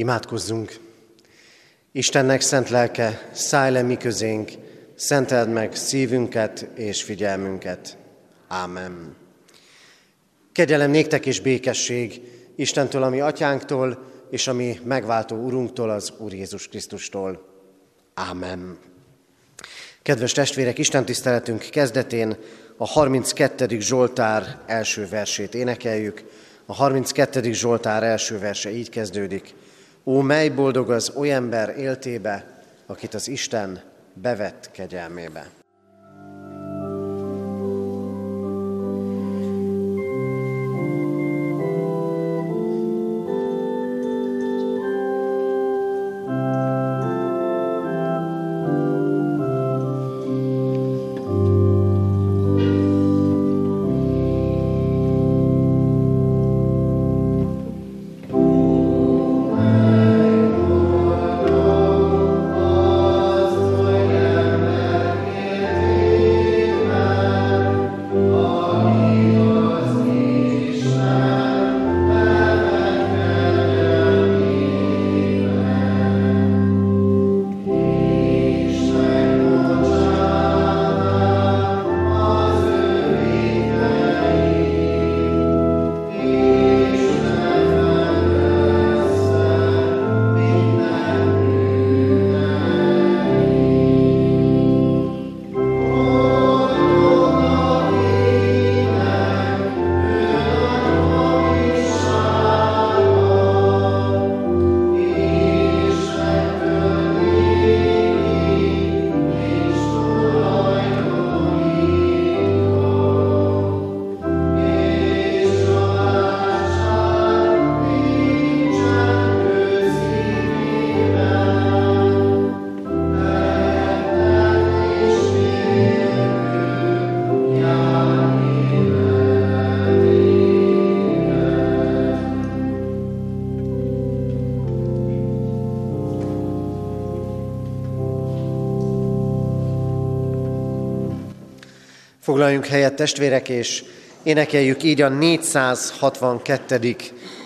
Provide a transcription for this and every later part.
Imádkozzunk! Istennek szent lelke, szállj le mi közénk, szenteld meg szívünket és figyelmünket. Ámen. Kegyelem néktek és békesség Istentől, ami atyánktól, és ami megváltó Urunktól, az Úr Jézus Krisztustól. Ámen. Kedves testvérek, Isten tiszteletünk kezdetén a 32. Zsoltár első versét énekeljük. A 32. Zsoltár első verse így kezdődik. Ó, mely boldog az oly ember éltébe, akit az Isten bevett kegyelmébe. Foglaljunk helyet testvérek, és énekeljük így a 462.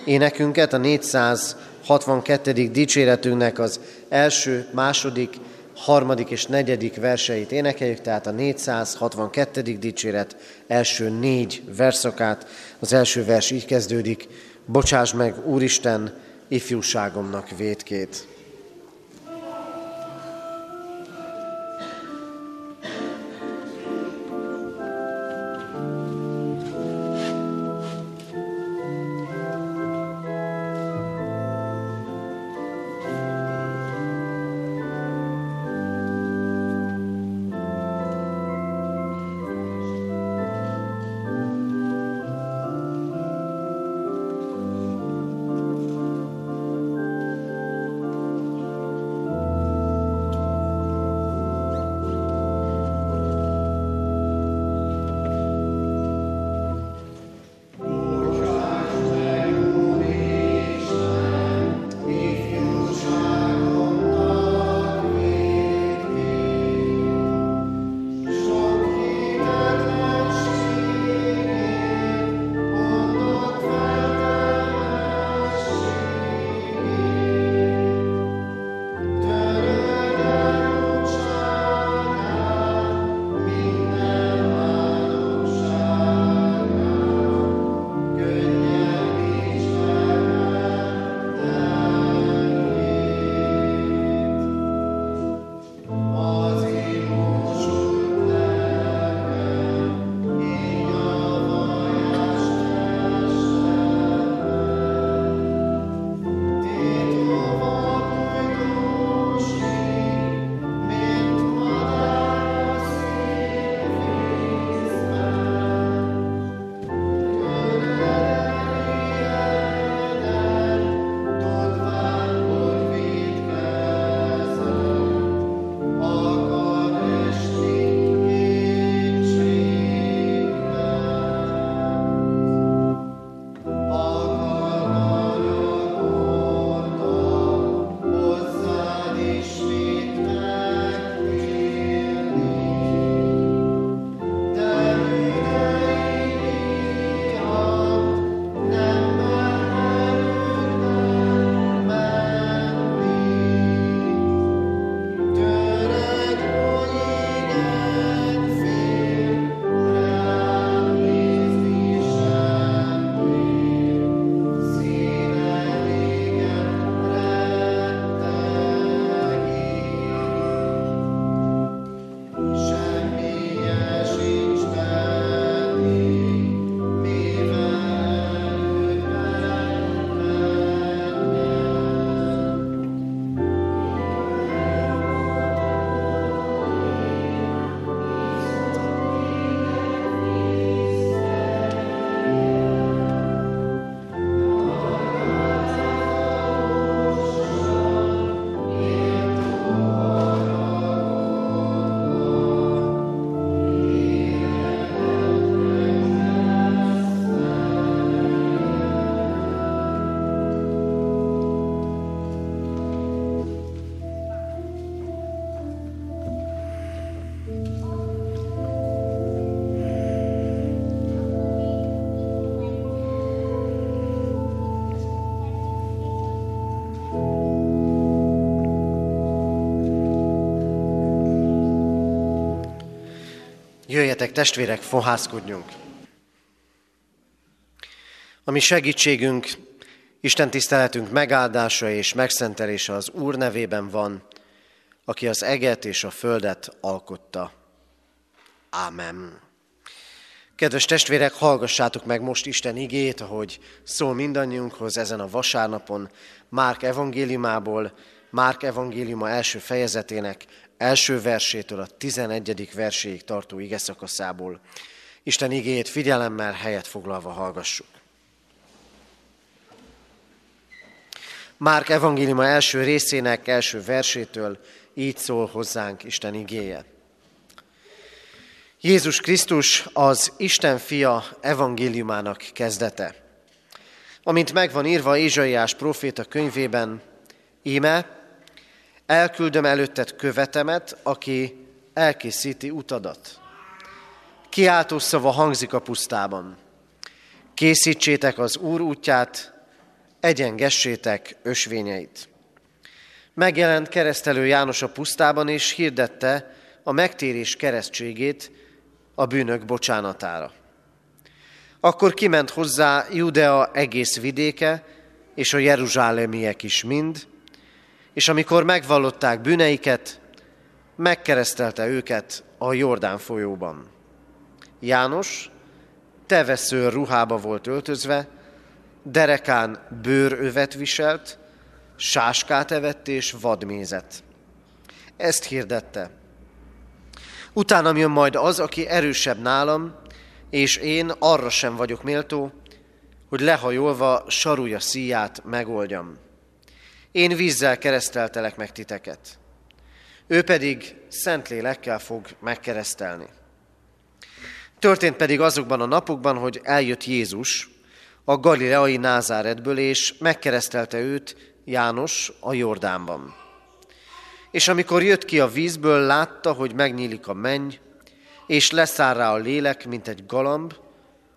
énekünket, a 462. dicséretünknek az első, második, harmadik és negyedik verseit énekeljük, tehát a 462. dicséret első négy verszakát. Az első vers így kezdődik, bocsáss meg, Úristen, ifjúságomnak vétkét. Jöjjetek testvérek, fohászkodjunk! A mi segítségünk, Isten tiszteletünk megáldása és megszentelése az Úr nevében van, aki az eget és a földet alkotta. Ámen. Kedves testvérek, hallgassátok meg most Isten igét, ahogy szól mindannyiunkhoz ezen a vasárnapon Márk evangéliumából, Márk evangéliuma első fejezetének első versétől a tizenegyedik verséig tartó ige szakaszából. Isten igéjét figyelemmel helyet foglalva hallgassuk. Márk evangéliuma első részének első versétől így szól hozzánk Isten igéje. Jézus Krisztus az Isten fia evangéliumának kezdete. Amint megvan írva Ézsaiás proféta könyvében, íme, elküldöm előtted követemet, aki elkészíti utadat. Kiáltó szava hangzik a pusztában. Készítsétek az Úr útját, egyengessétek ösvényeit. Megjelent keresztelő János a pusztában, és hirdette a megtérés keresztségét a bűnök bocsánatára. Akkor kiment hozzá Judea egész vidéke, és a jeruzsálemiek is mind, és amikor megvallották bűneiket, megkeresztelte őket a Jordán folyóban. János tevesző ruhába volt öltözve, derekán bőrövet viselt, sáskát evett és vadmézet. Ezt hirdette. Utána jön majd az, aki erősebb nálam, és én arra sem vagyok méltó, hogy lehajolva sarúja szíját megoldjam. Én vízzel kereszteltelek meg titeket. Ő pedig Szentlélekkel fog megkeresztelni. Történt pedig azokban a napokban, hogy eljött Jézus a galileai Názáretből, és megkeresztelte őt János a Jordánban. És amikor jött ki a vízből, látta, hogy megnyílik a menny, és leszáll rá a lélek, mint egy galamb,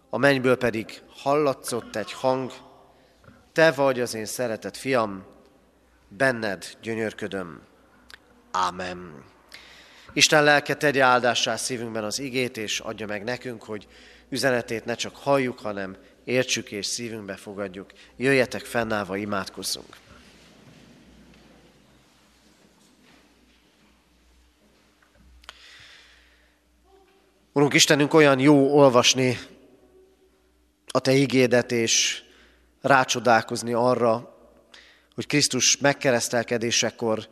a mennyből pedig hallatszott egy hang, te vagy az én szeretett fiam, benned gyönyörködöm. Ámen. Isten lelke tegye áldássá szívünkben az igét, és adja meg nekünk, hogy üzenetét ne csak halljuk, hanem értsük és szívünkbe fogadjuk. Jöjjetek fennállva, imádkozzunk. Urunk Istenünk, olyan jó olvasni a Te igédet, és rácsodálkozni arra, hogy Krisztus megkeresztelkedésekor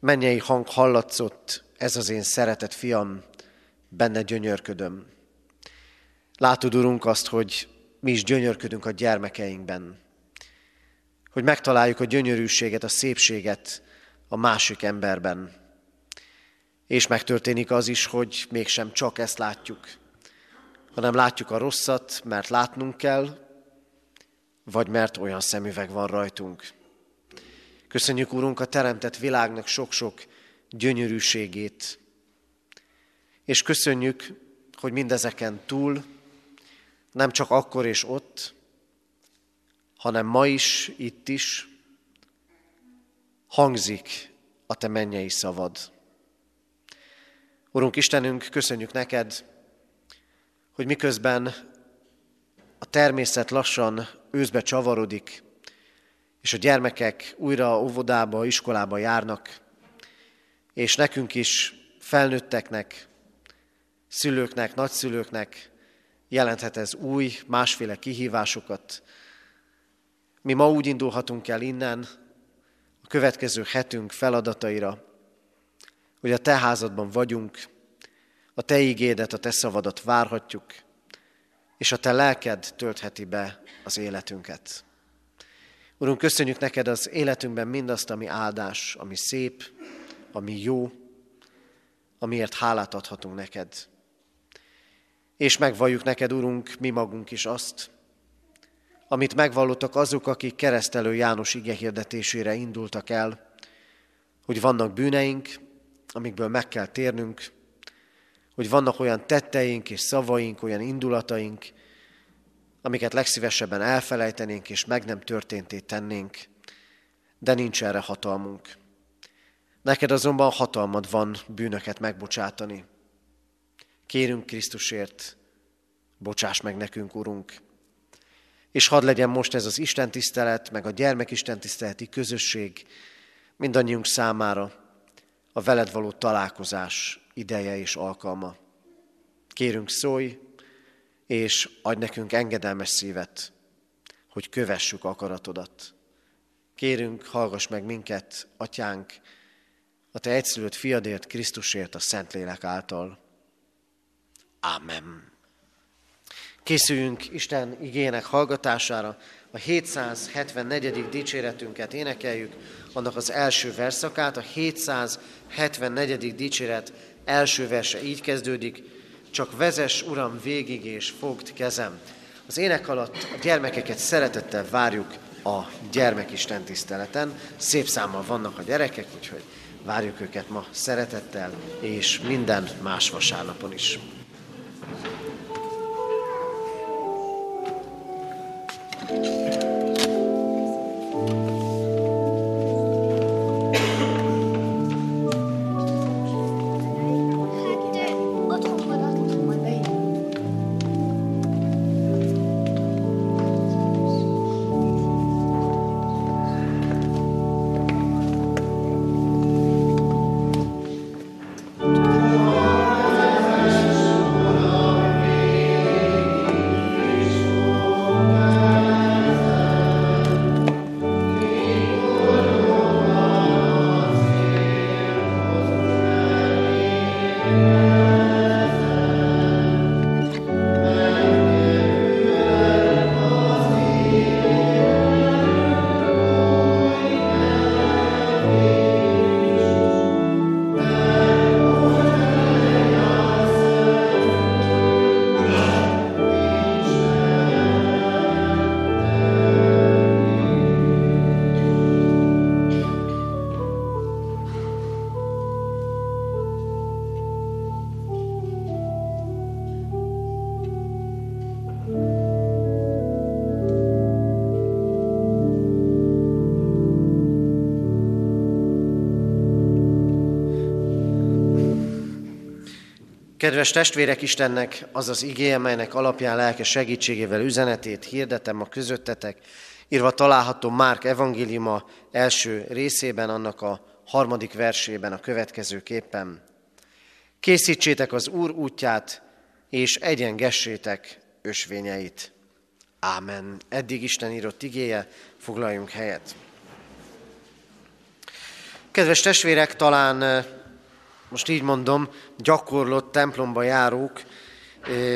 mennyei hang hallatszott, ez az én szeretett fiam, benne gyönyörködöm. Látod, Urunk, azt, hogy mi is gyönyörködünk a gyermekeinkben, hogy megtaláljuk a gyönyörűséget, a szépséget a másik emberben. És megtörténik az is, hogy mégsem csak ezt látjuk, hanem látjuk a rosszat, mert látnunk kell, vagy mert olyan szemüveg van rajtunk. Köszönjük, Úrunk, a teremtett világnak sok-sok gyönyörűségét, és köszönjük, hogy mindezeken túl nem csak akkor és ott, hanem ma is, itt is hangzik a Te mennyei szavad. Urunk Istenünk, köszönjük neked, hogy miközben a természet lassan őszbe csavarodik, és a gyermekek újra óvodába, iskolába járnak, és nekünk is felnőtteknek, szülőknek, nagyszülőknek jelenthet ez új, másféle kihívásokat. Mi ma úgy indulhatunk el innen a következő hetünk feladataira, hogy a te házadban vagyunk, a te ígédet, a te szavadat várhatjuk, és a te lelked töltheti be az életünket. Urunk, köszönjük neked az életünkben mindazt, ami áldás, ami szép, ami jó, amiért hálát adhatunk neked. És megvalljuk neked, Urunk, mi magunk is azt, amit megvallottak azok, akik keresztelő János ige hirdetésére indultak el, hogy vannak bűneink, amikből meg kell térnünk, hogy vannak olyan tetteink és szavaink, olyan indulataink, amiket legszívesebben elfelejtenénk és meg nem történté tennénk, de nincs erre hatalmunk. Neked azonban hatalmad van bűnöket megbocsátani. Kérünk Krisztusért, bocsáss meg nekünk, Urunk. És hadd legyen most ez az Isten tisztelet, meg a gyermek Isten tiszteleti közösség mindannyiunk számára a veled való találkozás ideje és alkalma. Kérünk szólj, és adj nekünk engedelmes szívet, hogy kövessük akaratodat. Kérünk, hallgass meg minket, atyánk, a te egyszülött fiadért, Krisztusért, a Szentlélek által. Amen. Készüljünk Isten igének hallgatására. A 774. dicséretünket énekeljük, annak az első verszakát. A 774. dicséret első verse így kezdődik, csak vezes, Uram, végig és fogd kezem. Az ének alatt a gyermekeket szeretettel várjuk a gyermekisten tiszteleten. Szép számmal vannak a gyerekek, úgyhogy várjuk őket ma szeretettel, és minden más vasárnapon is. Kedves testvérek, Istennek az az igéje, melynek alapján lelke segítségével üzenetét hirdetem a közöttetek, írva található Márk evangéliuma első részében, annak a harmadik versében a következőképpen. Készítsétek az Úr útját, és egyengessétek ösvényeit. Ámen. Eddig Isten írott igéje, foglaljunk helyet. Kedves testvérek, talán most így mondom, gyakorlott templomba járók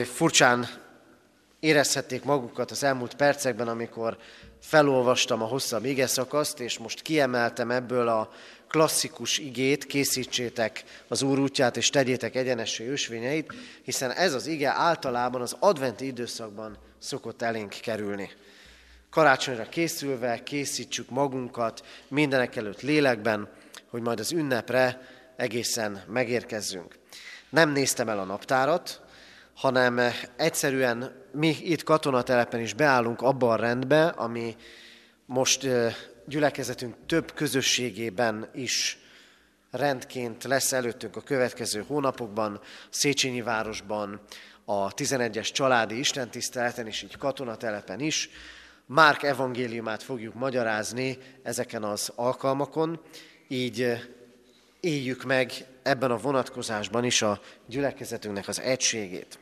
furcsán érezhették magukat az elmúlt percekben, amikor felolvastam a hosszabb ige és most kiemeltem ebből a klasszikus igét, készítsétek az Úr útját, és tegyétek egyenessé ösvényeit, hiszen ez az ige általában az adventi időszakban szokott elénk kerülni. Karácsonyra készülve készítsük magunkat mindenek előtt lélekben, hogy majd az ünnepre egészen megérkezzünk. Nem néztem el a naptárat, hanem egyszerűen mi itt katonatelepen is beállunk abba a rendbe, ami most gyülekezetünk több közösségében is rendként lesz előttünk a következő hónapokban, Széchenyi városban, a 11-es családi istentiszteleten és így katonatelepen is. Márk evangéliumát fogjuk magyarázni ezeken az alkalmakon, így éljük meg ebben a vonatkozásban is a gyülekezetünknek az egységét.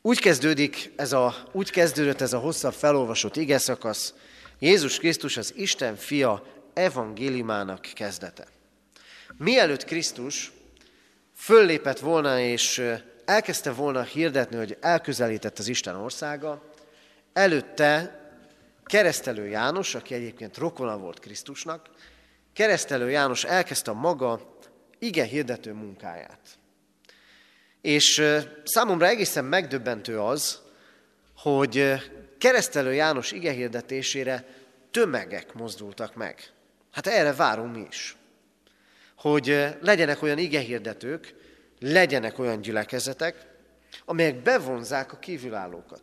Úgy kezdődik ez a, úgy kezdődött ez a hosszabb felolvasott ige szakasz, Jézus Krisztus az Isten fia evangéliumának kezdete. Mielőtt Krisztus föllépett volna és elkezdte volna hirdetni, hogy elközelített az Isten országa, előtte keresztelő János, aki egyébként rokona volt Krisztusnak, keresztelő János elkezdte a maga ige hirdető munkáját. És számomra egészen megdöbbentő az, hogy keresztelő János ige hirdetésére tömegek mozdultak meg. Hát erre várunk mi is. Hogy legyenek olyan igehirdetők, legyenek olyan gyülekezetek, amelyek bevonzák a kívülállókat.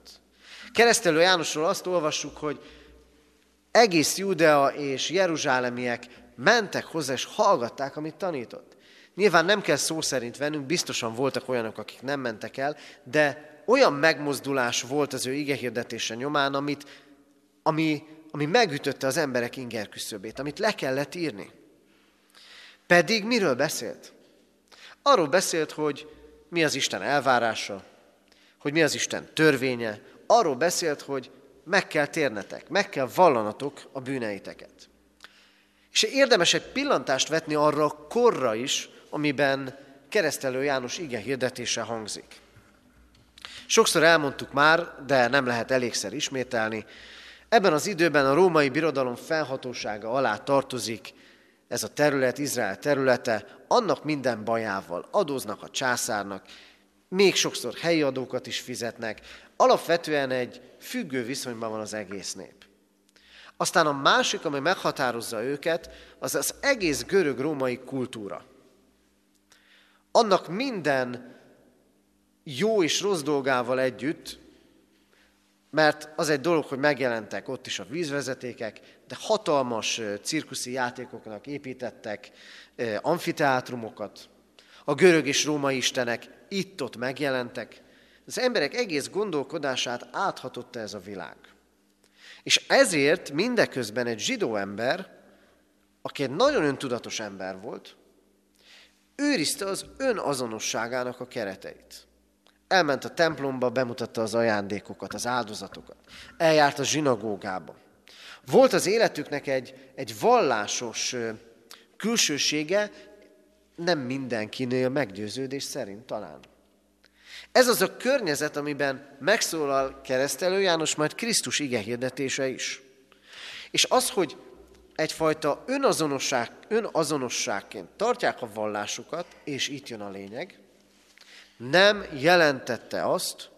Keresztelő Jánosról azt olvassuk, hogy egész Judea és Jeruzsálemiek mentek hozzá, és hallgatták, amit tanított. Nyilván nem kell szó szerint vennünk, biztosan voltak olyanok, akik nem mentek el, de olyan megmozdulás volt az ő igehirdetése nyomán, amit, ami, ami megütötte az emberek inger küszöbét, amit le kellett írni. Pedig miről beszélt? Arról beszélt, hogy mi az Isten elvárása, hogy mi az Isten törvénye, arról beszélt, hogy meg kell térnetek, meg kell vallanatok a bűneiteket. És érdemes egy pillantást vetni arra a korra is, amiben keresztelő János ige hirdetése hangzik. Sokszor elmondtuk már, de nem lehet elégszer ismételni, ebben az időben a római birodalom felhatósága alá tartozik ez a terület, Izrael területe, annak minden bajával adóznak a császárnak, még sokszor helyi adókat is fizetnek, alapvetően egy függő viszonyban van az egész nép. Aztán a másik, ami meghatározza őket, az az egész görög-római kultúra. Annak minden jó és rossz dolgával együtt, mert az egy dolog, hogy megjelentek ott is a vízvezetékek, de hatalmas cirkuszi játékoknak építettek amfiteátrumokat. A görög és római istenek itt-ott megjelentek. Az emberek egész gondolkodását áthatotta ez a világ. És ezért mindeközben egy zsidó ember, aki egy nagyon öntudatos ember volt, őrizte az önazonosságának a kereteit. Elment a templomba, bemutatta az ajándékokat, az áldozatokat. Eljárt a zsinagógába. Volt az életüknek egy, egy vallásos külsősége, nem mindenkinél meggyőződés szerint talán. Ez az a környezet, amiben megszólal keresztelő János, majd Krisztus ige hirdetése is. És az, hogy egyfajta önazonosság, önazonosságként tartják a vallásukat, és itt jön a lényeg, nem jelentette azt,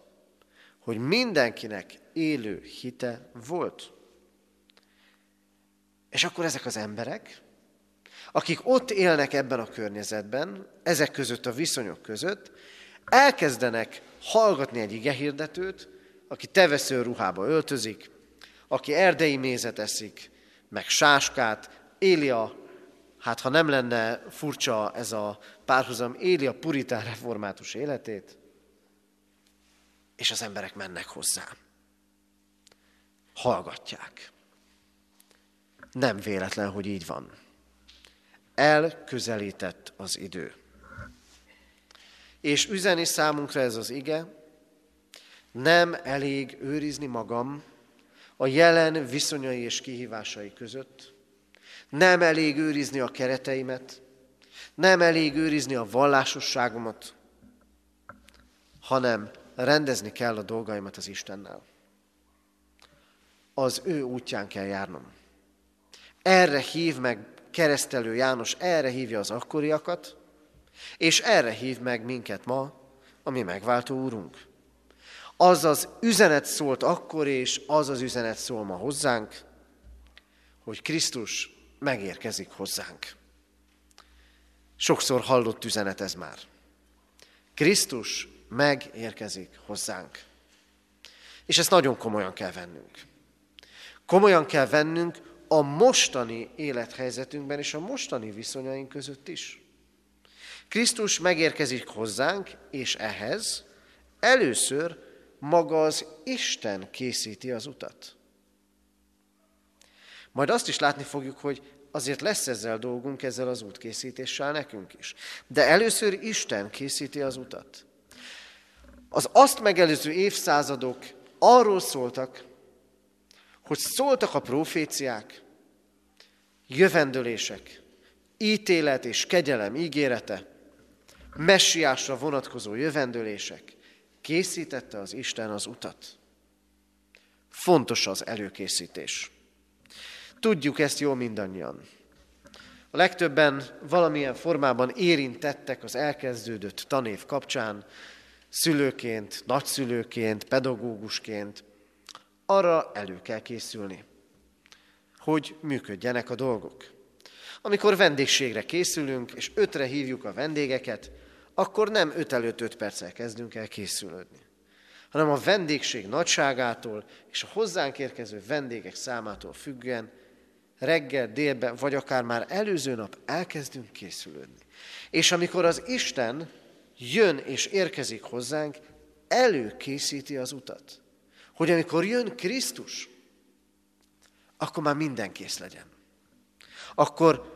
hogy mindenkinek élő hite volt. És akkor ezek az emberek, akik ott élnek ebben a környezetben, ezek között a viszonyok között, elkezdenek hallgatni egy igehirdetőt, aki tevesző ruhába öltözik, aki erdei mézet eszik, meg sáskát, éli a, hát ha nem lenne furcsa ez a párhuzam, éli a puritán református életét, és az emberek mennek hozzá. Hallgatják. Nem véletlen, hogy így van. Elközelített az idő. És üzeni számunkra ez az ige, nem elég őrizni magam a jelen viszonyai és kihívásai között, nem elég őrizni a kereteimet, nem elég őrizni a vallásosságomat, hanem rendezni kell a dolgaimat az Istennel. Az ő útján kell járnom. Erre hív meg keresztelő János, erre hívja az akkoriakat, és erre hív meg minket ma, a mi megváltó úrunk. Az az üzenet szólt akkor, és az az üzenet szól ma hozzánk, hogy Krisztus megérkezik hozzánk. Sokszor hallott üzenet ez már. Krisztus megérkezik hozzánk. És ezt nagyon komolyan kell vennünk. Komolyan kell vennünk a mostani élethelyzetünkben és a mostani viszonyaink között is. Krisztus megérkezik hozzánk, és ehhez először maga az Isten készíti az utat. Majd azt is látni fogjuk, hogy azért lesz ezzel dolgunk, ezzel az útkészítéssel nekünk is. De először Isten készíti az utat. Az azt megelőző évszázadok arról szóltak, hogy szóltak a proféciák, jövendőlések, ítélet és kegyelem ígérete, messiásra vonatkozó jövendőlések, készítette az Isten az utat. Fontos az előkészítés. Tudjuk ezt jól mindannyian. A legtöbben valamilyen formában érintettek az elkezdődött tanév kapcsán, szülőként, nagyszülőként, pedagógusként. Arra elő kell készülni, hogy működjenek a dolgok. Amikor vendégségre készülünk, és ötre hívjuk a vendégeket, akkor nem öt előtt öt perccel kezdünk el készülődni, hanem a vendégség nagyságától és a hozzánk érkező vendégek számától függően reggel, délben, vagy akár már előző nap elkezdünk készülődni. És amikor az Isten jön és érkezik hozzánk, előkészíti az utat. Hogy amikor jön Krisztus, akkor már minden kész legyen. Akkor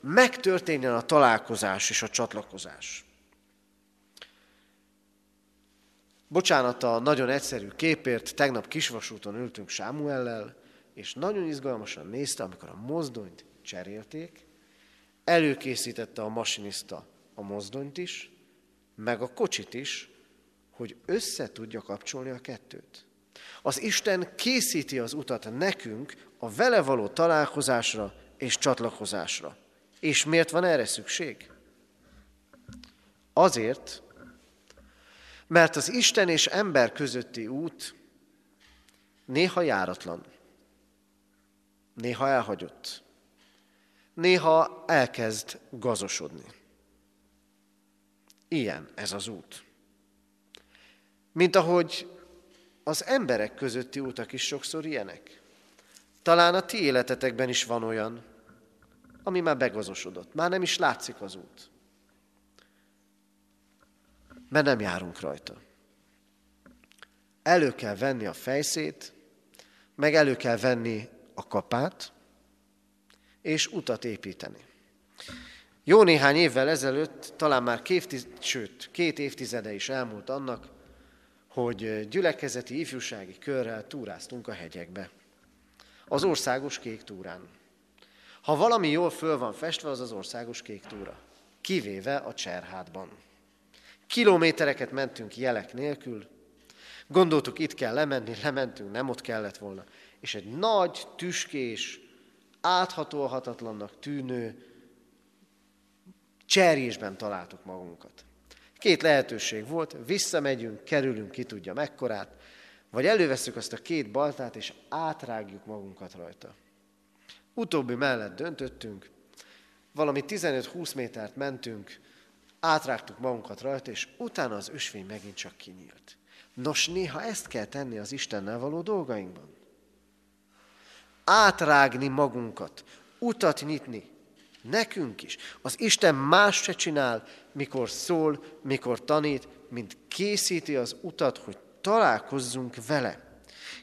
megtörténjen a találkozás és a csatlakozás. Bocsánat a nagyon egyszerű képért, tegnap kisvasúton ültünk Sámuellel, és nagyon izgalmasan nézte, amikor a mozdonyt cserélték, előkészítette a masinista a mozdonyt is, meg a kocsit is, hogy össze tudja kapcsolni a kettőt. Az Isten készíti az utat nekünk a vele való találkozásra és csatlakozásra. És miért van erre szükség? Azért, mert az Isten és ember közötti út néha járatlan, néha elhagyott, néha elkezd gazosodni. Ilyen ez az út. Mint ahogy az emberek közötti útak is sokszor ilyenek. Talán a ti életetekben is van olyan, ami már begazosodott, már nem is látszik az út. Mert nem járunk rajta. Elő kell venni a fejszét, meg elő kell venni a kapát, és utat építeni. Jó néhány évvel ezelőtt, talán már kévtiz, sőt, két évtizede is elmúlt annak, hogy gyülekezeti ifjúsági körrel túráztunk a hegyekbe. Az országos kék túrán. Ha valami jól föl van festve, az az országos kék túra. Kivéve a Cserhátban. Kilométereket mentünk jelek nélkül, gondoltuk, itt kell lemenni, lementünk, nem ott kellett volna. És egy nagy, tüskés, áthatolhatatlannak tűnő cserésben találtuk magunkat. Két lehetőség volt, visszamegyünk, kerülünk ki tudja mekkorát, vagy előveszük azt a két baltát, és átrágjuk magunkat rajta. Utóbbi mellett döntöttünk, valami 15-20 métert mentünk, átrágtuk magunkat rajta, és utána az ösvény megint csak kinyílt. Nos, néha ezt kell tenni az Istennel való dolgainkban. Átrágni magunkat, utat nyitni, nekünk is. Az Isten más se csinál, mikor szól, mikor tanít, mint készíti az utat, hogy találkozzunk vele.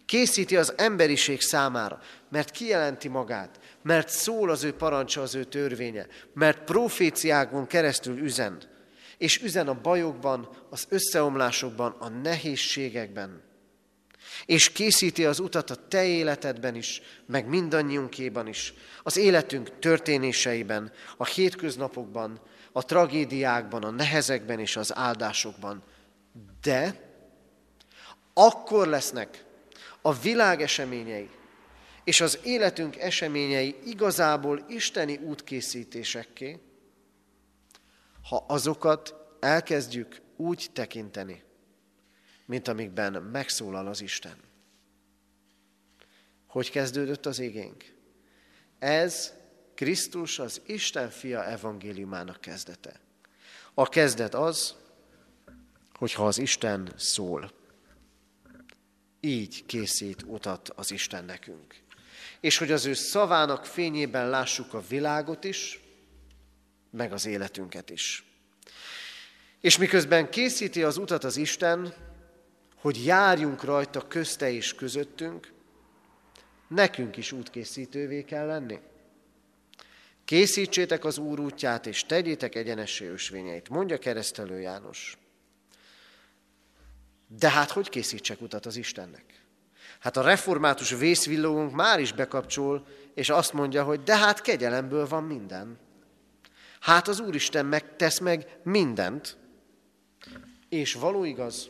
Készíti az emberiség számára, mert kijelenti magát, mert szól az ő parancsa, az ő törvénye, mert proféciákon keresztül üzen, és üzen a bajokban, az összeomlásokban, a nehézségekben. És készíti az utat a te életedben is, meg mindannyiunkéban is, az életünk történéseiben, a hétköznapokban, a tragédiákban, a nehezekben és az áldásokban. De akkor lesznek a világ eseményei és az életünk eseményei igazából isteni útkészítésekké, ha azokat elkezdjük úgy tekinteni, mint amikben megszólal az Isten. Hogy kezdődött az égénk? Ez Krisztus az Isten fia evangéliumának kezdete. A kezdet az, hogyha az Isten szól. Így készít utat az Isten nekünk. És hogy az ő szavának fényében lássuk a világot is, meg az életünket is. És miközben készíti az utat az Isten, hogy járjunk rajta közte és közöttünk, nekünk is útkészítővé kell lenni. Készítsétek az Úr útját, és tegyétek egyenessé ösvényeit, mondja keresztelő János. De hát hogy készítsek utat az Istennek? Hát a református vészvillogónk már is bekapcsol, és azt mondja, hogy de hát kegyelemből van minden. Hát az Úristen megtesz meg mindent. És való igaz,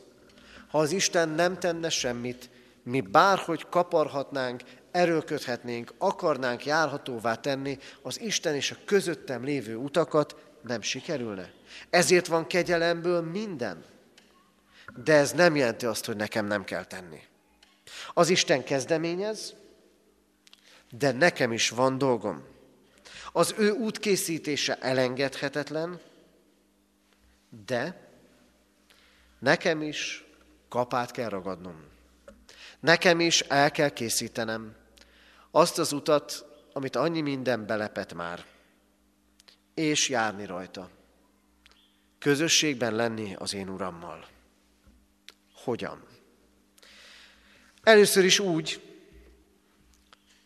ha az Isten nem tenne semmit, mi bárhogy kaparhatnánk, erőlködhetnénk, akarnánk járhatóvá tenni az Isten és a közöttem lévő utakat, nem sikerülne. Ezért van kegyelemből minden. De ez nem jelenti azt, hogy nekem nem kell tenni. Az Isten kezdeményez, de nekem is van dolgom. Az ő útkészítése elengedhetetlen, de nekem is kapát kell ragadnom. Nekem is el kell készítenem azt az utat, amit annyi minden belepet már, és járni rajta. Közösségben lenni az én Urammal. Hogyan? Először is úgy,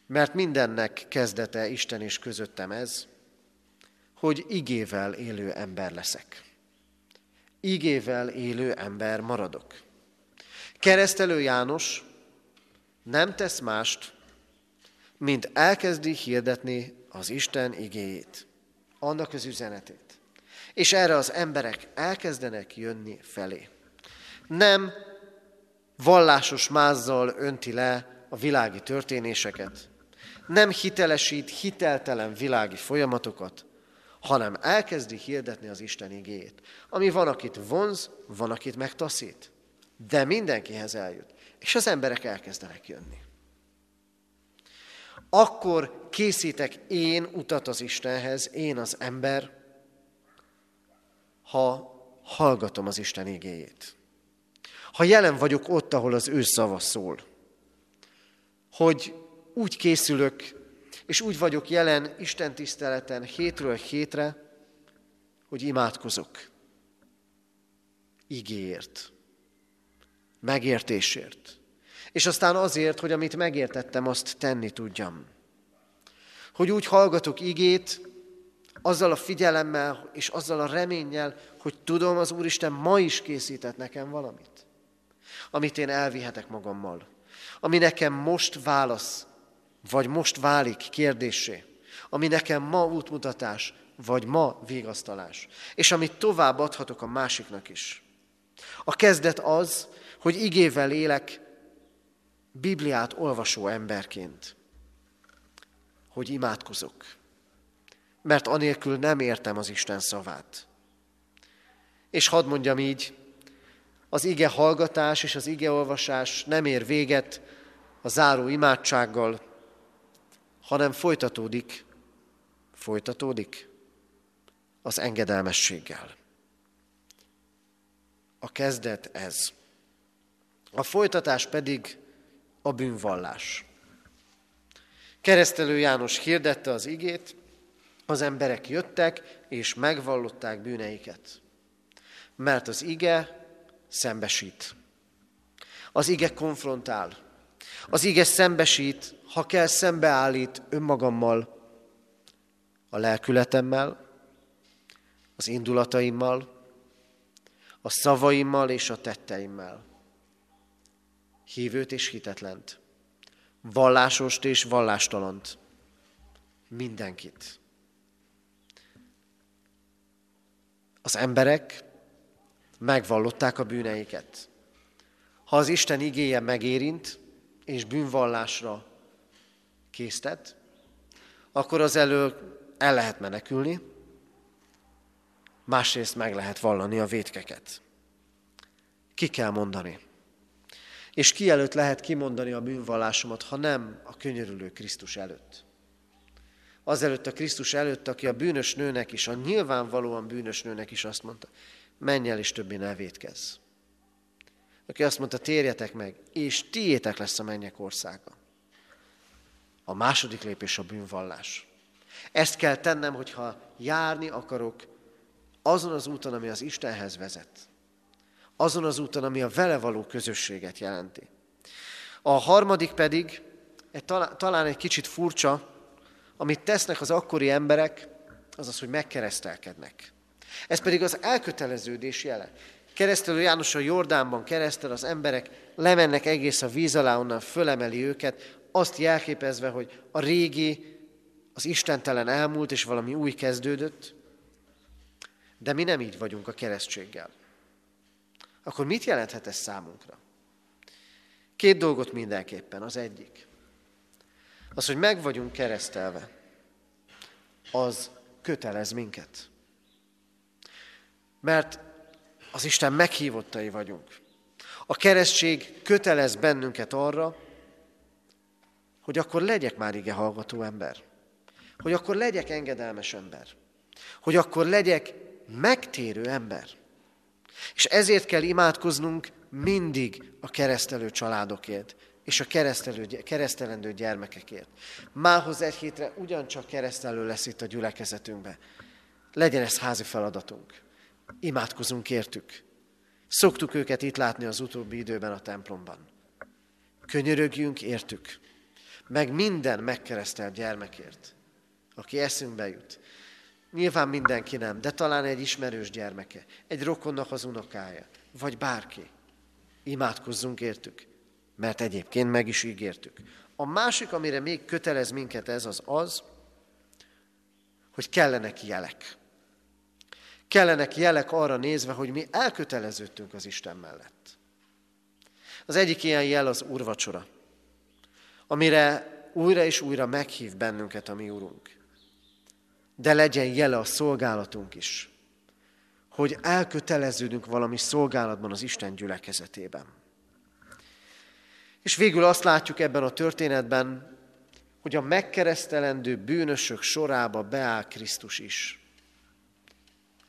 mert mindennek kezdete Isten és közöttem ez, hogy igével élő ember leszek. Igével élő ember maradok. Keresztelő János nem tesz mást, mint elkezdi hirdetni az Isten igéjét, annak az üzenetét. És erre az emberek elkezdenek jönni felé. Nem vallásos mázzal önti le a világi történéseket, nem hitelesít hiteltelen világi folyamatokat, hanem elkezdi hirdetni az Isten igéjét. Ami van, akit vonz, van, akit megtaszít. De mindenkihez eljut. És az emberek elkezdenek jönni. Akkor készítek én utat az Istenhez, én az ember, ha hallgatom az Isten igéjét. Ha jelen vagyok ott, ahol az ő szava szól. Hogy úgy készülök, és úgy vagyok jelen Isten tiszteleten hétről hétre, hogy imádkozok. Igéért. Megértésért. És aztán azért, hogy amit megértettem, azt tenni tudjam. Hogy úgy hallgatok igét, azzal a figyelemmel és azzal a reménnyel, hogy tudom, az Úristen ma is készített nekem valamit, amit én elvihetek magammal, ami nekem most válasz, vagy most válik kérdésé, ami nekem ma útmutatás, vagy ma végasztalás, és amit tovább adhatok a másiknak is. A kezdet az, hogy igével élek Bibliát olvasó emberként, hogy imádkozok, mert anélkül nem értem az Isten szavát. És hadd mondjam így, az ige hallgatás és az ige olvasás nem ér véget a záró imádsággal, hanem folytatódik, folytatódik az engedelmességgel. A kezdet ez. A folytatás pedig a bűnvallás. Keresztelő János hirdette az igét, az emberek jöttek és megvallották bűneiket. Mert az ige szembesít. Az ige konfrontál. Az ige szembesít, ha kell szembeállít önmagammal, a lelkületemmel, az indulataimmal, a szavaimmal és a tetteimmel. Hívőt és hitetlent, vallásost és vallástalant, mindenkit. Az emberek megvallották a bűneiket. Ha az Isten igéje megérint, és bűnvallásra késztet, akkor az elől el lehet menekülni, másrészt meg lehet vallani a vétkeket. Ki kell mondani. És ki előtt lehet kimondani a bűnvallásomat, ha nem a könyörülő Krisztus előtt. Azelőtt a Krisztus előtt, aki a bűnös nőnek is, a nyilvánvalóan bűnös nőnek is azt mondta, menj el és többé ne védkezz. Aki azt mondta, térjetek meg, és tiétek lesz a mennyek országa. A második lépés a bűnvallás. Ezt kell tennem, hogyha járni akarok azon az úton, ami az Istenhez vezet. Azon az úton, ami a vele való közösséget jelenti. A harmadik pedig, talán egy kicsit furcsa, amit tesznek az akkori emberek, az az, hogy megkeresztelkednek. Ez pedig az elköteleződés jele. Keresztelő János a Jordánban keresztel, az emberek lemennek egész a víz alá, onnan fölemeli őket, azt jelképezve, hogy a régi, az istentelen elmúlt, és valami új kezdődött, de mi nem így vagyunk a keresztséggel. Akkor mit jelenthet ez számunkra? Két dolgot mindenképpen. Az egyik. Az, hogy meg vagyunk keresztelve, az kötelez minket. Mert az Isten meghívottai vagyunk. A keresztség kötelez bennünket arra, hogy akkor legyek már ige hallgató ember. Hogy akkor legyek engedelmes ember. Hogy akkor legyek megtérő ember. És ezért kell imádkoznunk mindig a keresztelő családokért, és a keresztelendő gyermekekért. Mához egy hétre ugyancsak keresztelő lesz itt a gyülekezetünkben. Legyen ez házi feladatunk. Imádkozunk értük. Szoktuk őket itt látni az utóbbi időben a templomban. Könyörögjünk értük. Meg minden megkeresztelt gyermekért, aki eszünkbe jut. Nyilván mindenki nem, de talán egy ismerős gyermeke, egy rokonnak az unokája, vagy bárki. Imádkozzunk értük, mert egyébként meg is ígértük. A másik, amire még kötelez minket ez, az az, hogy kellenek jelek. Kellenek jelek arra nézve, hogy mi elköteleződtünk az Isten mellett. Az egyik ilyen jel az úrvacsora, amire újra és újra meghív bennünket a mi úrunk. De legyen jele a szolgálatunk is, hogy elköteleződünk valami szolgálatban az Isten gyülekezetében. És végül azt látjuk ebben a történetben, hogy a megkeresztelendő bűnösök sorába beáll Krisztus is.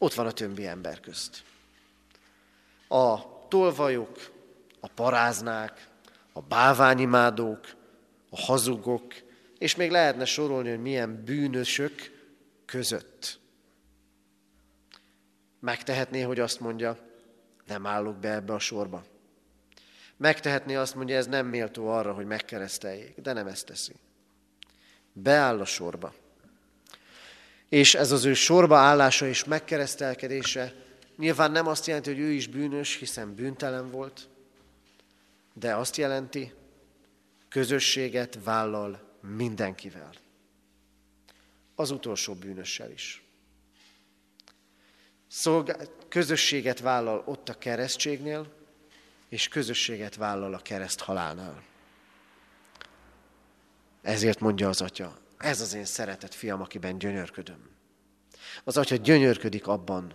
Ott van a többi ember közt. A tolvajok, a paráznák, a báványimádók, a hazugok, és még lehetne sorolni, hogy milyen bűnösök között. Megtehetné, hogy azt mondja, nem állok be ebbe a sorba. Megtehetné azt mondja, ez nem méltó arra, hogy megkereszteljék, de nem ezt teszi. Beáll a sorba. És ez az ő sorba állása és megkeresztelkedése nyilván nem azt jelenti, hogy ő is bűnös, hiszen bűntelen volt, de azt jelenti, közösséget vállal mindenkivel. Az utolsó bűnössel is. Szolgál, közösséget vállal ott a keresztségnél, és közösséget vállal a kereszt halálnál. Ezért mondja az atya, ez az én szeretett fiam, akiben gyönyörködöm. Az atya gyönyörködik abban,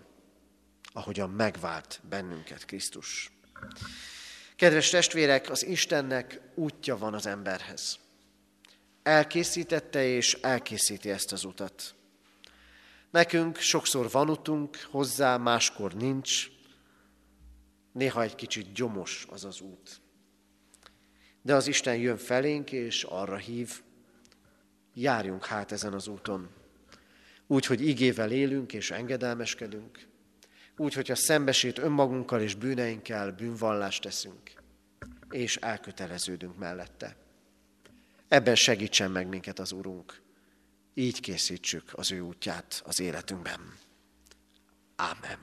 ahogyan megvált bennünket Krisztus. Kedves testvérek, az Istennek útja van az emberhez. Elkészítette és elkészíti ezt az utat. Nekünk sokszor van utunk hozzá, máskor nincs. Néha egy kicsit gyomos az az út. De az Isten jön felénk, és arra hív, járjunk hát ezen az úton. Úgy, hogy igével élünk és engedelmeskedünk, úgy, hogyha szembesít önmagunkkal és bűneinkkel bűnvallást teszünk, és elköteleződünk mellette. Ebben segítsen meg minket az Urunk. Így készítsük az ő útját az életünkben. Ámen.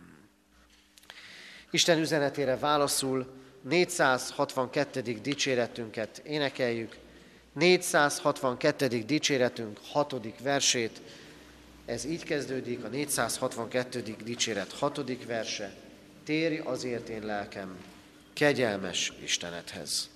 Isten üzenetére válaszul 462. dicséretünket énekeljük. 462. dicséretünk 6. versét. Ez így kezdődik, a 462. dicséret 6. verse. Térj azért én lelkem, kegyelmes Istenethez.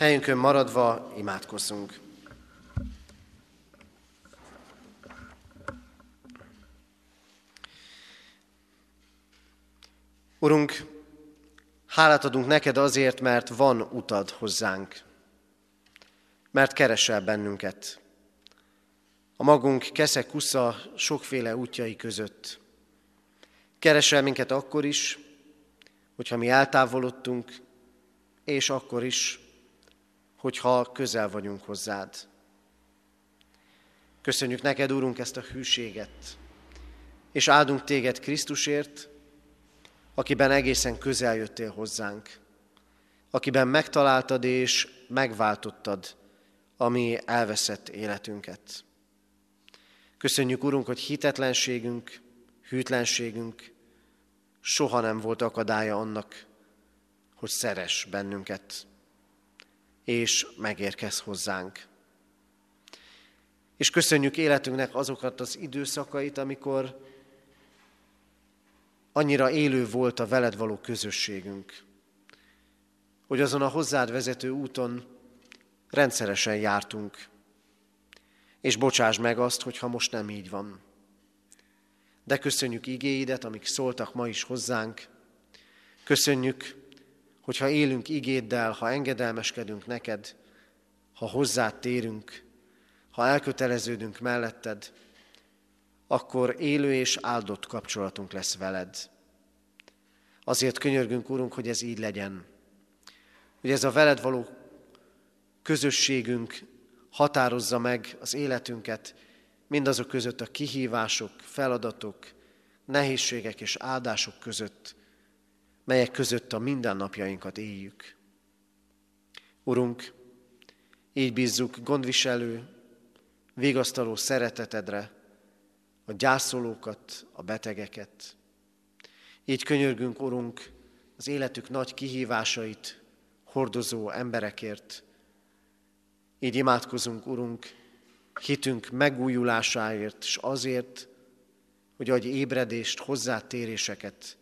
Helyünkön maradva imádkozzunk. Urunk, hálát adunk neked azért, mert van utad hozzánk, mert keresel bennünket. A magunk keszekusza sokféle útjai között. Keresel minket akkor is, hogyha mi eltávolodtunk, és akkor is, hogyha közel vagyunk hozzád. Köszönjük neked, Úrunk, ezt a hűséget, és áldunk téged Krisztusért, akiben egészen közel jöttél hozzánk, akiben megtaláltad és megváltottad a mi elveszett életünket. Köszönjük, Urunk, hogy hitetlenségünk, hűtlenségünk soha nem volt akadálya annak, hogy szeres bennünket, és megérkez hozzánk. És köszönjük életünknek azokat az időszakait, amikor annyira élő volt a veled való közösségünk, hogy azon a hozzád vezető úton rendszeresen jártunk, és bocsáss meg azt, hogyha most nem így van. De köszönjük igéidet, amik szóltak ma is hozzánk. Köszönjük, hogyha élünk igéddel, ha engedelmeskedünk neked, ha hozzád térünk, ha elköteleződünk melletted, akkor élő és áldott kapcsolatunk lesz veled. Azért könyörgünk, Úrunk, hogy ez így legyen. Hogy ez a veled való közösségünk határozza meg az életünket, mindazok között a kihívások, feladatok, nehézségek és áldások között, melyek között a mindennapjainkat éljük. Urunk, így bízzuk gondviselő, végasztaló szeretetedre a gyászolókat, a betegeket. Így könyörgünk, Urunk, az életük nagy kihívásait hordozó emberekért. Így imádkozunk, Urunk, hitünk megújulásáért, és azért, hogy adj ébredést, hozzátéréseket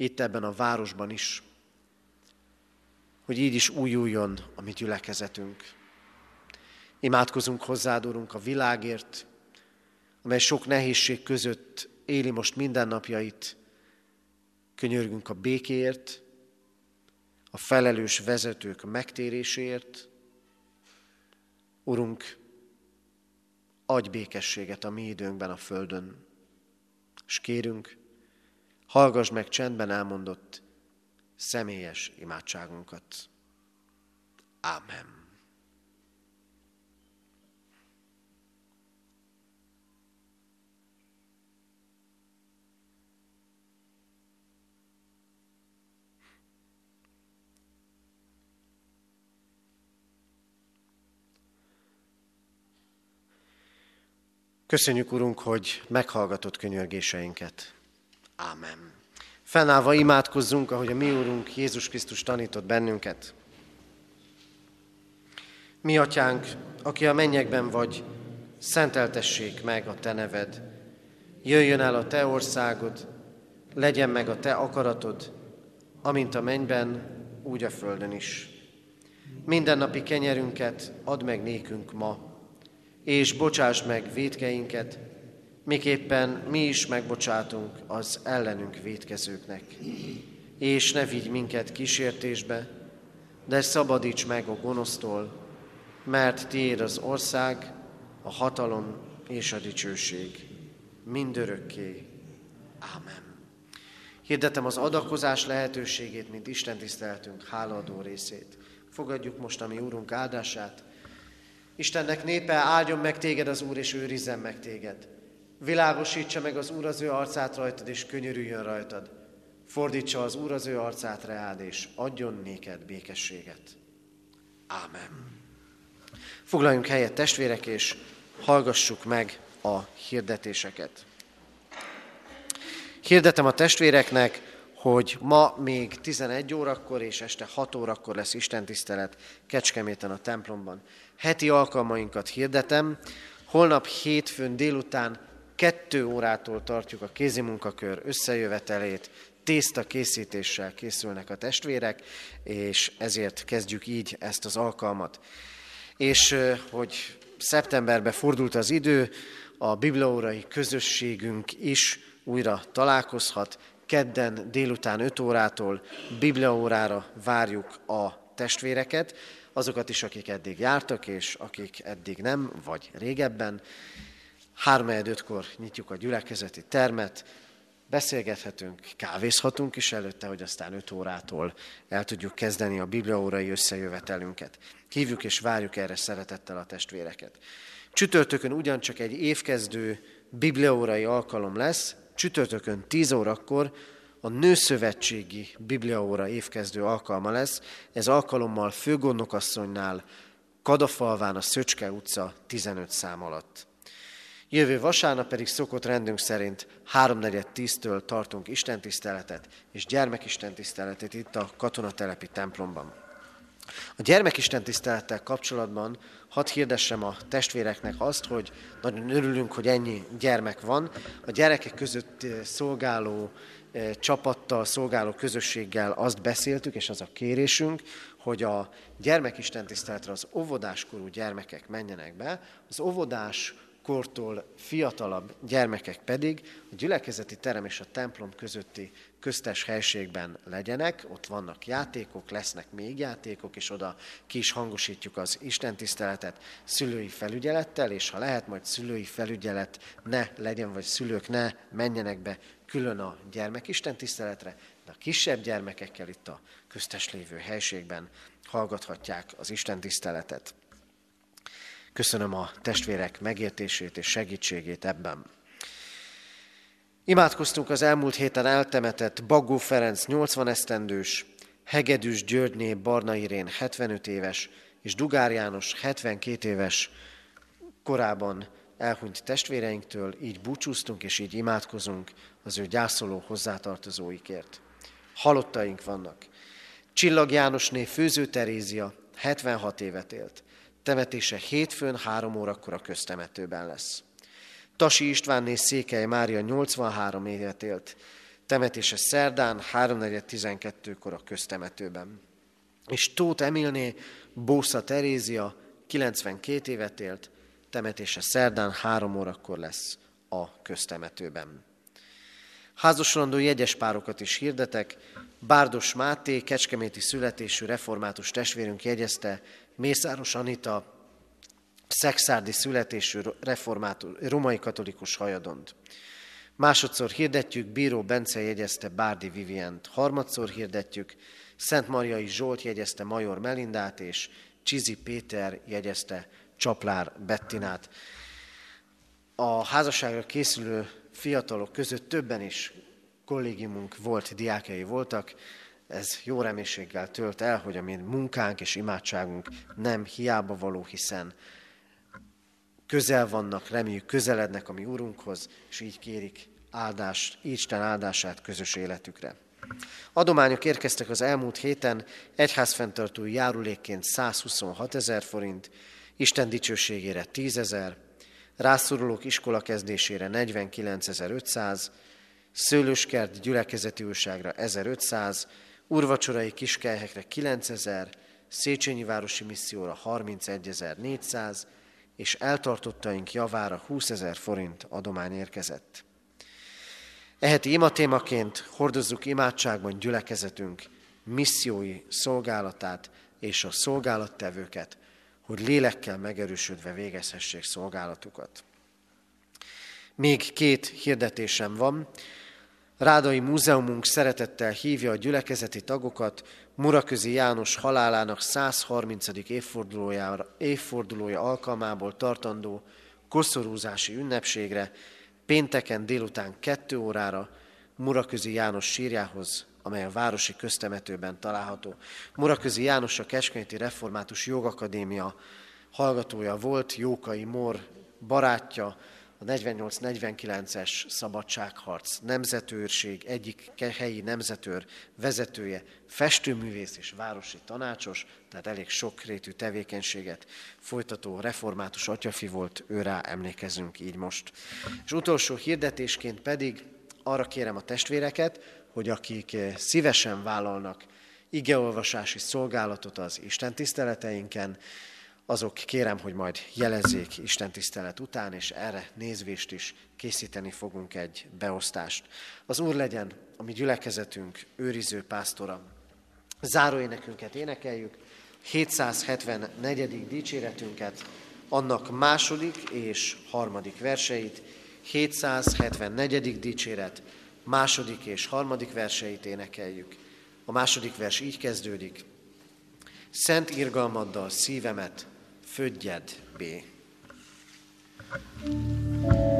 itt ebben a városban is, hogy így is újuljon a mi gyülekezetünk. Imádkozunk hozzád, Urunk, a világért, amely sok nehézség között éli most mindennapjait. Könyörgünk a békéért, a felelős vezetők megtéréséért. Urunk, adj békességet a mi időnkben a földön, és kérünk, hallgass meg csendben elmondott személyes imádságunkat. Ámen. Köszönjük, Urunk, hogy meghallgatott könyörgéseinket. Ámen. Fennállva imádkozzunk, ahogy a mi Úrunk Jézus Krisztus tanított bennünket. Mi, Atyánk, aki a mennyekben vagy, szenteltessék meg a Te neved. Jöjjön el a Te országod, legyen meg a Te akaratod, amint a mennyben, úgy a földön is. Mindennapi kenyerünket add meg nékünk ma, és bocsáss meg védkeinket, miképpen mi is megbocsátunk az ellenünk védkezőknek. És ne vigy minket kísértésbe, de szabadíts meg a gonosztól, mert tiéd az ország, a hatalom és a dicsőség mindörökké. Ámen. Hirdetem az adakozás lehetőségét, mint Isten tiszteltünk hálaadó részét. Fogadjuk most a mi Úrunk áldását, Istennek népe, áldjon meg téged az Úr, és őrizzen meg téged. Világosítsa meg az Úr az ő arcát rajtad, és könyörüljön rajtad. Fordítsa az Úr az ő arcát reád, és adjon néked békességet. Ámen. Foglaljunk helyet, testvérek, és hallgassuk meg a hirdetéseket. Hirdetem a testvéreknek, hogy ma még 11 órakor és este 6 órakor lesz Isten tisztelet Kecskeméten a templomban. Heti alkalmainkat hirdetem, holnap hétfőn délután 2 órától tartjuk a kézimunkakör összejövetelét, tészta készítéssel készülnek a testvérek, és ezért kezdjük így ezt az alkalmat. És hogy szeptemberbe fordult az idő, a bibliaórai közösségünk is újra találkozhat, kedden délután 5 órától bibliaórára várjuk a testvéreket, azokat is, akik eddig jártak, és akik eddig nem, vagy régebben. 3 5 kor nyitjuk a gyülekezeti termet, beszélgethetünk, kávézhatunk is előtte, hogy aztán 5 órától el tudjuk kezdeni a bibliaórai összejövetelünket. Hívjuk és várjuk erre szeretettel a testvéreket. Csütörtökön ugyancsak egy évkezdő bibliaórai alkalom lesz, csütörtökön 10 órakor a Nőszövetségi Bibliaóra évkezdő alkalma lesz. Ez alkalommal főgondnokasszonynál Kadafalván a Szöcske utca 15 szám alatt. Jövő vasárnap pedig szokott rendünk szerint 3.4.10-től tartunk istentiszteletet és gyermekistentiszteletet itt a katonatelepi templomban. A gyermekistentisztelettel kapcsolatban hadd hirdessem a testvéreknek azt, hogy nagyon örülünk, hogy ennyi gyermek van. A gyerekek között eh, szolgáló eh, csapattal, szolgáló közösséggel azt beszéltük, és az a kérésünk, hogy a gyermekistentiszteletre az óvodáskorú gyermekek menjenek be. Az óvodás kortól fiatalabb gyermekek pedig a gyülekezeti terem és a templom közötti köztes helységben legyenek, ott vannak játékok, lesznek még játékok, és oda ki is hangosítjuk az istentiszteletet szülői felügyelettel, és ha lehet, majd szülői felügyelet ne legyen, vagy szülők ne menjenek be külön a gyermek istentiszteletre, de a kisebb gyermekekkel itt a köztes lévő helységben hallgathatják az istentiszteletet. Köszönöm a testvérek megértését és segítségét ebben. Imádkoztunk az elmúlt héten eltemetett Bagó Ferenc 80 esztendős, Hegedűs Györgyné Barna Irén 75 éves, és Dugár János 72 éves korában elhunyt testvéreinktől, így búcsúztunk és így imádkozunk az ő gyászoló hozzátartozóikért. Halottaink vannak. Csillag Jánosné Főző Terézia 76 évet élt. Temetése hétfőn három órakor a köztemetőben lesz. Tasi Istvánné Székely Mária 83 évet élt. Temetése szerdán 3.4.12-kor a köztemetőben. És Tóth Emilné Bósza Terézia 92 évet élt. Temetése szerdán 3 órakor lesz a köztemetőben. Házaslandó jegyes párokat is hirdetek. Bárdos Máté, kecskeméti születésű református testvérünk jegyezte Mészáros Anita, szexárdi születésű református, romai katolikus hajadont. Másodszor hirdetjük, Bíró Bence jegyezte Bárdi Vivient. Harmadszor hirdetjük, Szent Mariai Zsolt jegyezte Major Melindát, és Csizi Péter jegyezte Csaplár Bettinát. A házasságra készülő fiatalok között többen is kollégiumunk volt, diákjai voltak, ez jó reménységgel tölt el, hogy a mi munkánk és imádságunk nem hiába való, hiszen közel vannak, reméljük közelednek a mi Úrunkhoz, és így kérik áldást, Isten áldását közös életükre. Adományok érkeztek az elmúlt héten, egyházfenntartói járulékként 126 ezer forint, Isten dicsőségére 10 ezer, rászorulók iskola kezdésére 49.500, szőlőskert gyülekezeti újságra 1500, urvacsorai kiskelyhekre 9000, Széchenyi Városi Misszióra 31.400, és eltartottaink javára 20 ezer forint adomány érkezett. Eheti ima témaként hordozzuk imádságban gyülekezetünk missziói szolgálatát és a szolgálattevőket, hogy lélekkel megerősödve végezhessék szolgálatukat. Még két hirdetésem van. Rádai Múzeumunk szeretettel hívja a gyülekezeti tagokat Muraközi János halálának 130. évfordulója, évfordulója alkalmából tartandó koszorúzási ünnepségre pénteken délután 2 órára Muraközi János sírjához, amely a városi köztemetőben található. Muraközi János a Keskenyeti Református Jogakadémia hallgatója volt, Jókai Mor barátja, a 48-49-es szabadságharc nemzetőrség egyik helyi nemzetőr vezetője, festőművész és városi tanácsos, tehát elég sokrétű tevékenységet folytató református atyafi volt, őrá emlékezünk így most. És utolsó hirdetésként pedig arra kérem a testvéreket, hogy akik szívesen vállalnak igeolvasási szolgálatot az Isten tiszteleteinken, azok kérem, hogy majd jelezzék Isten tisztelet után, és erre nézvést is készíteni fogunk egy beosztást. Az Úr legyen a mi gyülekezetünk őriző pásztora. Záróénekünket énekeljük, 774. dicséretünket, annak második és harmadik verseit, 774. dicséret, második és harmadik verseit énekeljük. A második vers így kezdődik. Szent irgalmaddal szívemet födjed bé. thank you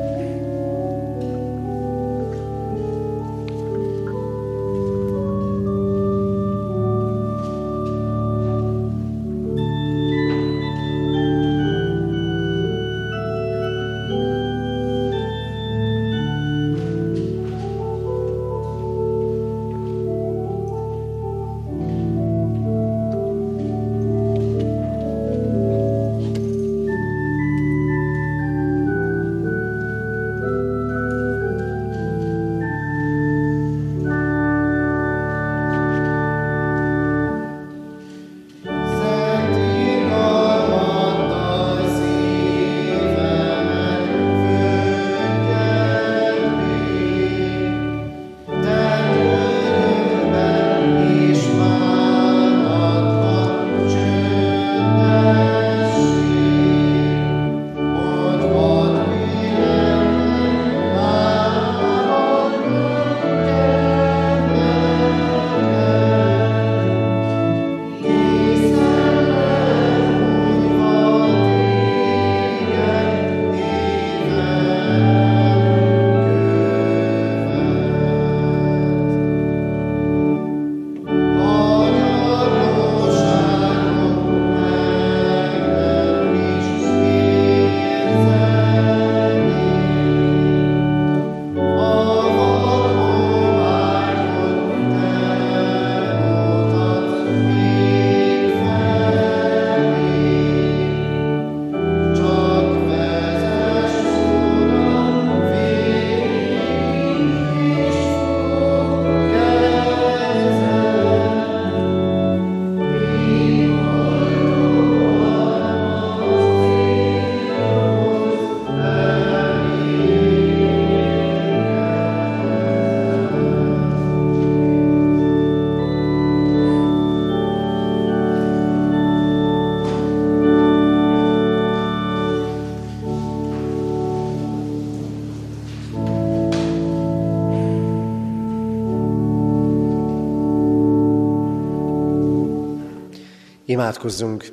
Imádkozzunk!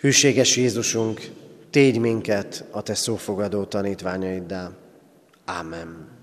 Hűséges Jézusunk, tégy minket a Te szófogadó tanítványaiddá. Amen.